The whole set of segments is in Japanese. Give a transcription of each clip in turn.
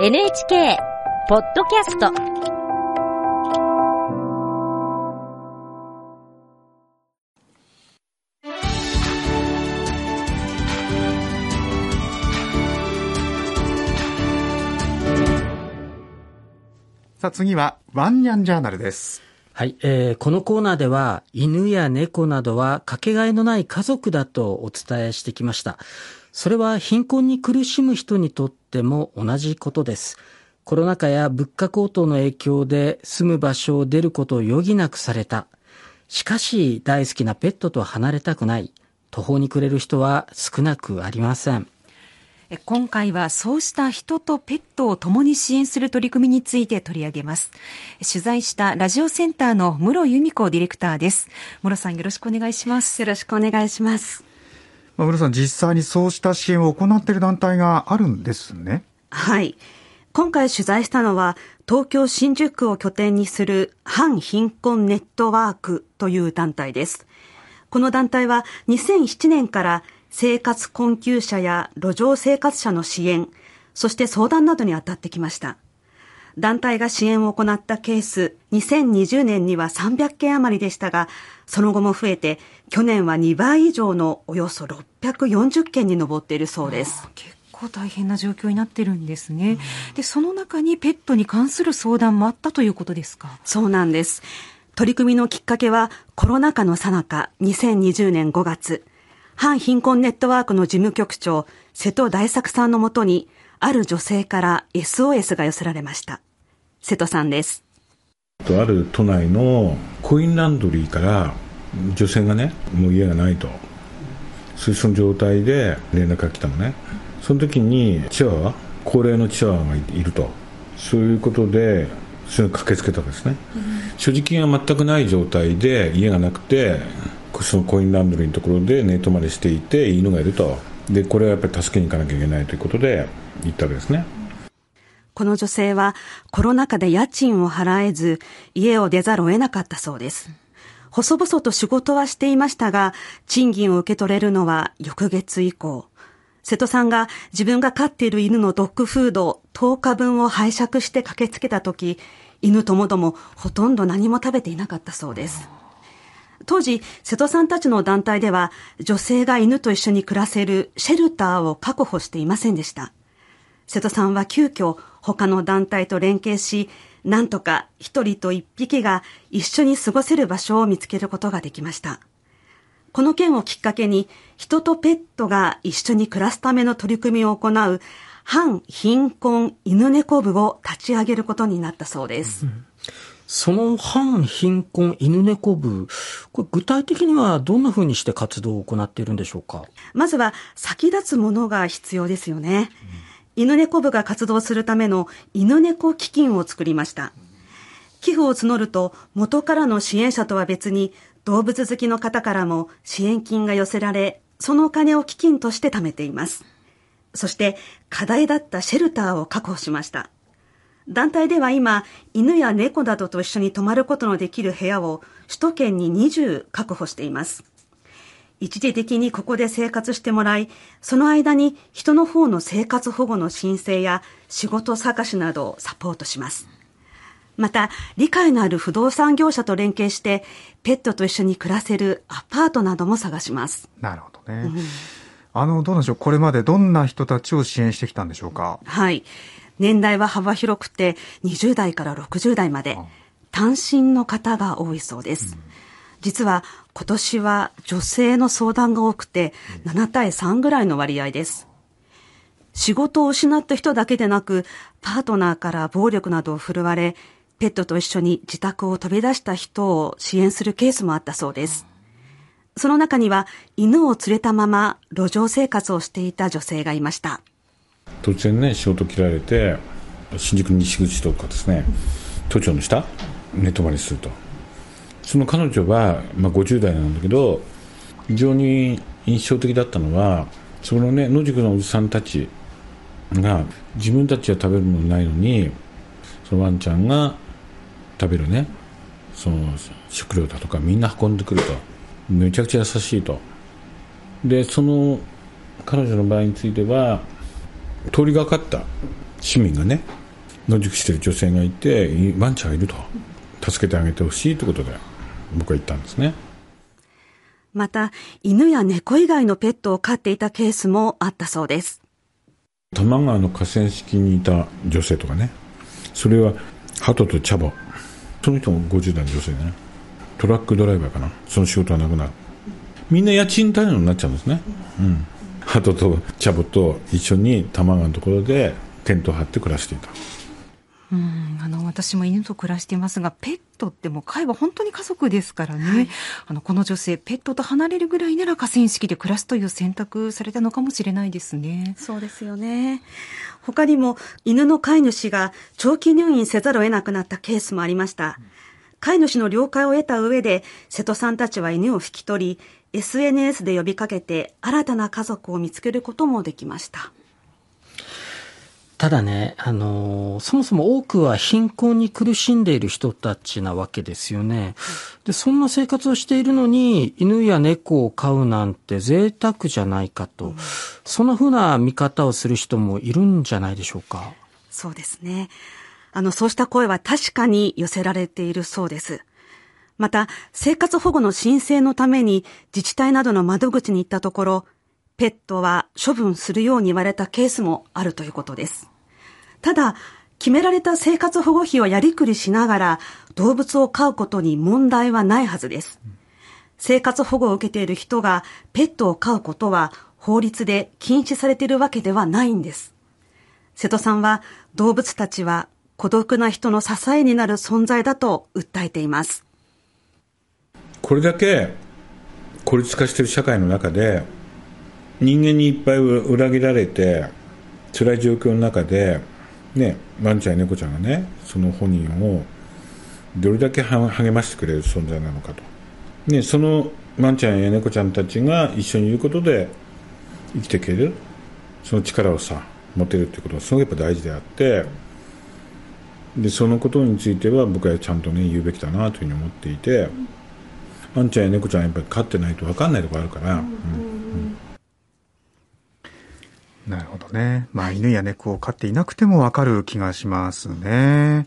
NHK ポッドキャストさあ次はワンニャンジャーナルです。はい、えーこのコーナーでは犬や猫などはかけがえのない家族だとお伝えしてきました。それは貧困に苦しむ人にとっても同じことです。コロナ禍や物価高騰の影響で住む場所を出ることを余儀なくされた。しかし大好きなペットと離れたくない。途方に暮れる人は少なくありません。え今回はそうした人とペットを共に支援する取り組みについて取り上げます。取材したラジオセンターの室由美子ディレクターです。室さんよろしくお願いします。よろしくお願いします。室さん実際にそうした支援を行っている団体があるんですね。はい。今回取材したのは、東京新宿区を拠点にする反貧困ネットワークという団体です。この団体は2007年から生活困窮者や路上生活者の支援、そして相談などに当たってきました。団体が支援を行ったケース、2020年には300件余りでしたが、その後も増えて、去年は2倍以上のおよそ640件に上っているそうです。結構大変な状況になってるんですね。で、その中にペットに関する相談もあったということですか？そうなんです。取り組みのきっかけはコロナ禍の最中、2020年5月、反貧困ネットワークの事務局長、瀬戸大作さんのもとに、ある女性から SOS が寄せられました。瀬戸さんです。とある都内のコインランドリーから女性がねもう家がないと。そういうその状態で連絡が来たのね。その時にチワワ高齢のチワワがいると。そういうことでそれ駆けつけたわけですね、所持金が全くない状態で家がなくてそのコインランドリーのところで寝泊まりしていて犬がいると。でこれはやっぱり助けに行かなきゃいけないということで行ったわけですね。この女性はコロナ禍で家賃を払えず、家を出ざるを得なかったそうです。細々と仕事はしていましたが、賃金を受け取れるのは翌月以降。瀬戸さんが自分が飼っている犬のドッグフード10日分を拝借して駆けつけた時、犬ともどもほとんど何も食べていなかったそうです。当時、瀬戸さんたちの団体では、女性が犬と一緒に暮らせるシェルターを確保していませんでした。瀬戸さんは急遽他の団体と連携し、なんとか一人と一匹が一緒に過ごせる場所を見つけることができました。この件をきっかけに、人とペットが一緒に暮らすための取り組みを行う、反貧困犬猫部を立ち上げることになったそうです。その反貧困犬猫部、これ具体的にはどんな風にして活動を行っているんでしょうか？まずは先立つものが必要ですよね。犬猫部が活動するための犬猫基金を作りました。寄付を募ると元からの支援者とは別に動物好きの方からも支援金が寄せられ、そのお金を基金として貯めています。そして課題だったシェルターを確保しました。団体では今、犬や猫などと一緒に泊まることのできる部屋を首都圏に20確保しています。一時的にここで生活してもらい、その間に人の方の生活保護の申請や仕事探しなどをサポートします。また、理解のある不動産業者と連携して、ペットと一緒に暮らせるアパートなども探します。なるほどね。あの、どうなんでしょう。これまでどんな人たちを支援してきたんでしょうか？はい。年代は幅広くて、20代から60代まで、単身の方が多いそうです。実は今年は女性の相談が多くて7対3ぐらいの割合です。仕事を失った人だけでなく、パートナーから暴力などを振るわれ、ペットと一緒に自宅を飛び出した人を支援するケースもあったそうです。その中には犬を連れたまま路上生活をしていた女性がいました。突然ね仕事切られて新宿西口とかですね都庁の下寝泊まりするとその彼女は、まあ、50代なんだけど非常に印象的だったのはそのね野宿のおじさんたちが自分たちは食べるものないのにそのワンちゃんが食べるねその食料だとかみんな運んでくると。めちゃくちゃ優しいと。でその彼女の場合については通りがかった市民がね野宿してる女性がいてワンちゃんがいると。助けてあげてほしいということで僕は言ったんですね。また犬や猫以外のペットを飼っていたケースもあったそうです。多摩川の河川敷にいた女性とかね。それは鳩と茶葉その人も50代の女性でね。トラックドライバーかな。その仕事はなくなる。みんな家賃になっちゃうんですね。うん。鳩と茶葉と一緒に多摩川のところでテントを張って暮らしていた。うん。あの私も犬と暮らしていますがペットってもう飼えば本当に家族ですからね、はい、あのこの女性ペットと離れるぐらいなら河川敷で暮らすという選択されたのかもしれないですね。そうですよね。他にも犬の飼い主が長期入院せざるを得なくなったケースもありました。飼い主の了解を得た上で瀬戸さんたちは犬を引き取り SNS で呼びかけて新たな家族を見つけることもできましたただね、あのー、そもそも多くは貧困に苦しんでいる人たちなわけですよね。で、そんな生活をしているのに、犬や猫を飼うなんて贅沢じゃないかと、うん、そんな風な見方をする人もいるんじゃないでしょうか。そうですね。あの、そうした声は確かに寄せられているそうです。また、生活保護の申請のために自治体などの窓口に行ったところ、ペットは処分するように言われたケースもあるということです。ただ、決められた生活保護費をやりくりしながら動物を飼うことに問題はないはずです。生活保護を受けている人がペットを飼うことは法律で禁止されているわけではないんです。瀬戸さんは動物たちは孤独な人の支えになる存在だと訴えています。これだけ孤立化している社会の中で人間にいっぱい裏切られて辛い状況の中で、ね、ワンちゃんや猫ちゃんがねその本人をどれだけ励ましてくれる存在なのかと、ね、そのワンちゃんや猫ちゃんたちが一緒にいることで生きていけるその力をさ持てるってことがすごくやっぱ大事であってでそのことについては僕はちゃんとね言うべきだなというふうに思っていて、ワンちゃんや猫ちゃんやっぱり飼ってないと分かんないところあるから、うんうんなるほどね。まあ、犬や猫を飼っていなくてもわかる気がしますね。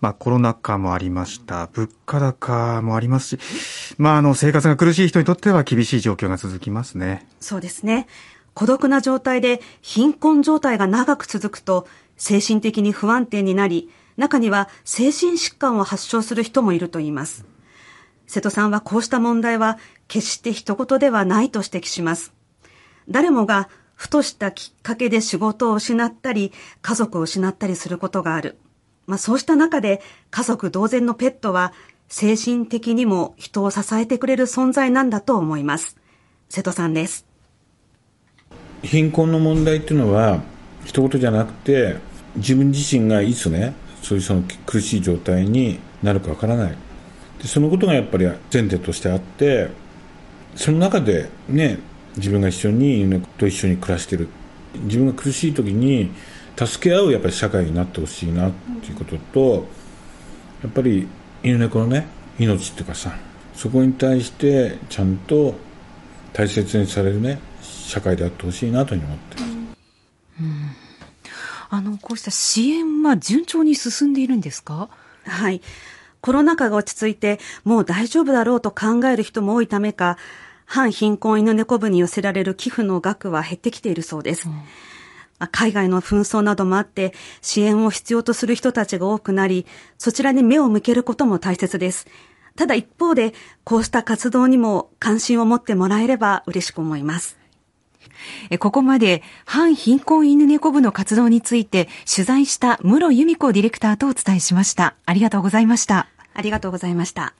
まあ、コロナ禍もありました。物価高もありますし、まあ、あの、生活が苦しい人にとっては厳しい状況が続きますね。そうですね。孤独な状態で貧困状態が長く続くと、精神的に不安定になり、中には精神疾患を発症する人もいるといいます。瀬戸さんはこうした問題は決して一言ではないと指摘します。誰もがふとしたきっかけで仕事を失ったり、家族を失ったりすることがある。まあそうした中で家族同然のペットは精神的にも人を支えてくれる存在なんだと思います。瀬戸さんです。貧困の問題っていうのは一言じゃなくて自分自身がいつねそういうその苦しい状態になるかわからないでそのことがやっぱり前提としてあってその中でね自分が一緒に犬と一緒に暮らしてる。自分が苦しい時に助け合うやっぱり社会になってほしいなっていうこととやっぱり犬猫のね命っていうかさそこに対してちゃんと大切にされるね社会であってほしいなというふうに思ってます、うん、あのこうした支援は順調に進んでいるんですか？はい。コロナ禍が落ち着いて、もう大丈夫だろうと考える人も多いためか、反貧困犬猫部に寄せられる寄付の額は減ってきているそうです。うん海外の紛争などもあって支援を必要とする人たちが多くなり、そちらに目を向けることも大切です。ただ一方で、こうした活動にも関心を持ってもらえれば嬉しく思います。ここまで反貧困犬猫部の活動について取材した室由美子ディレクターとお伝えしました。ありがとうございました。ありがとうございました。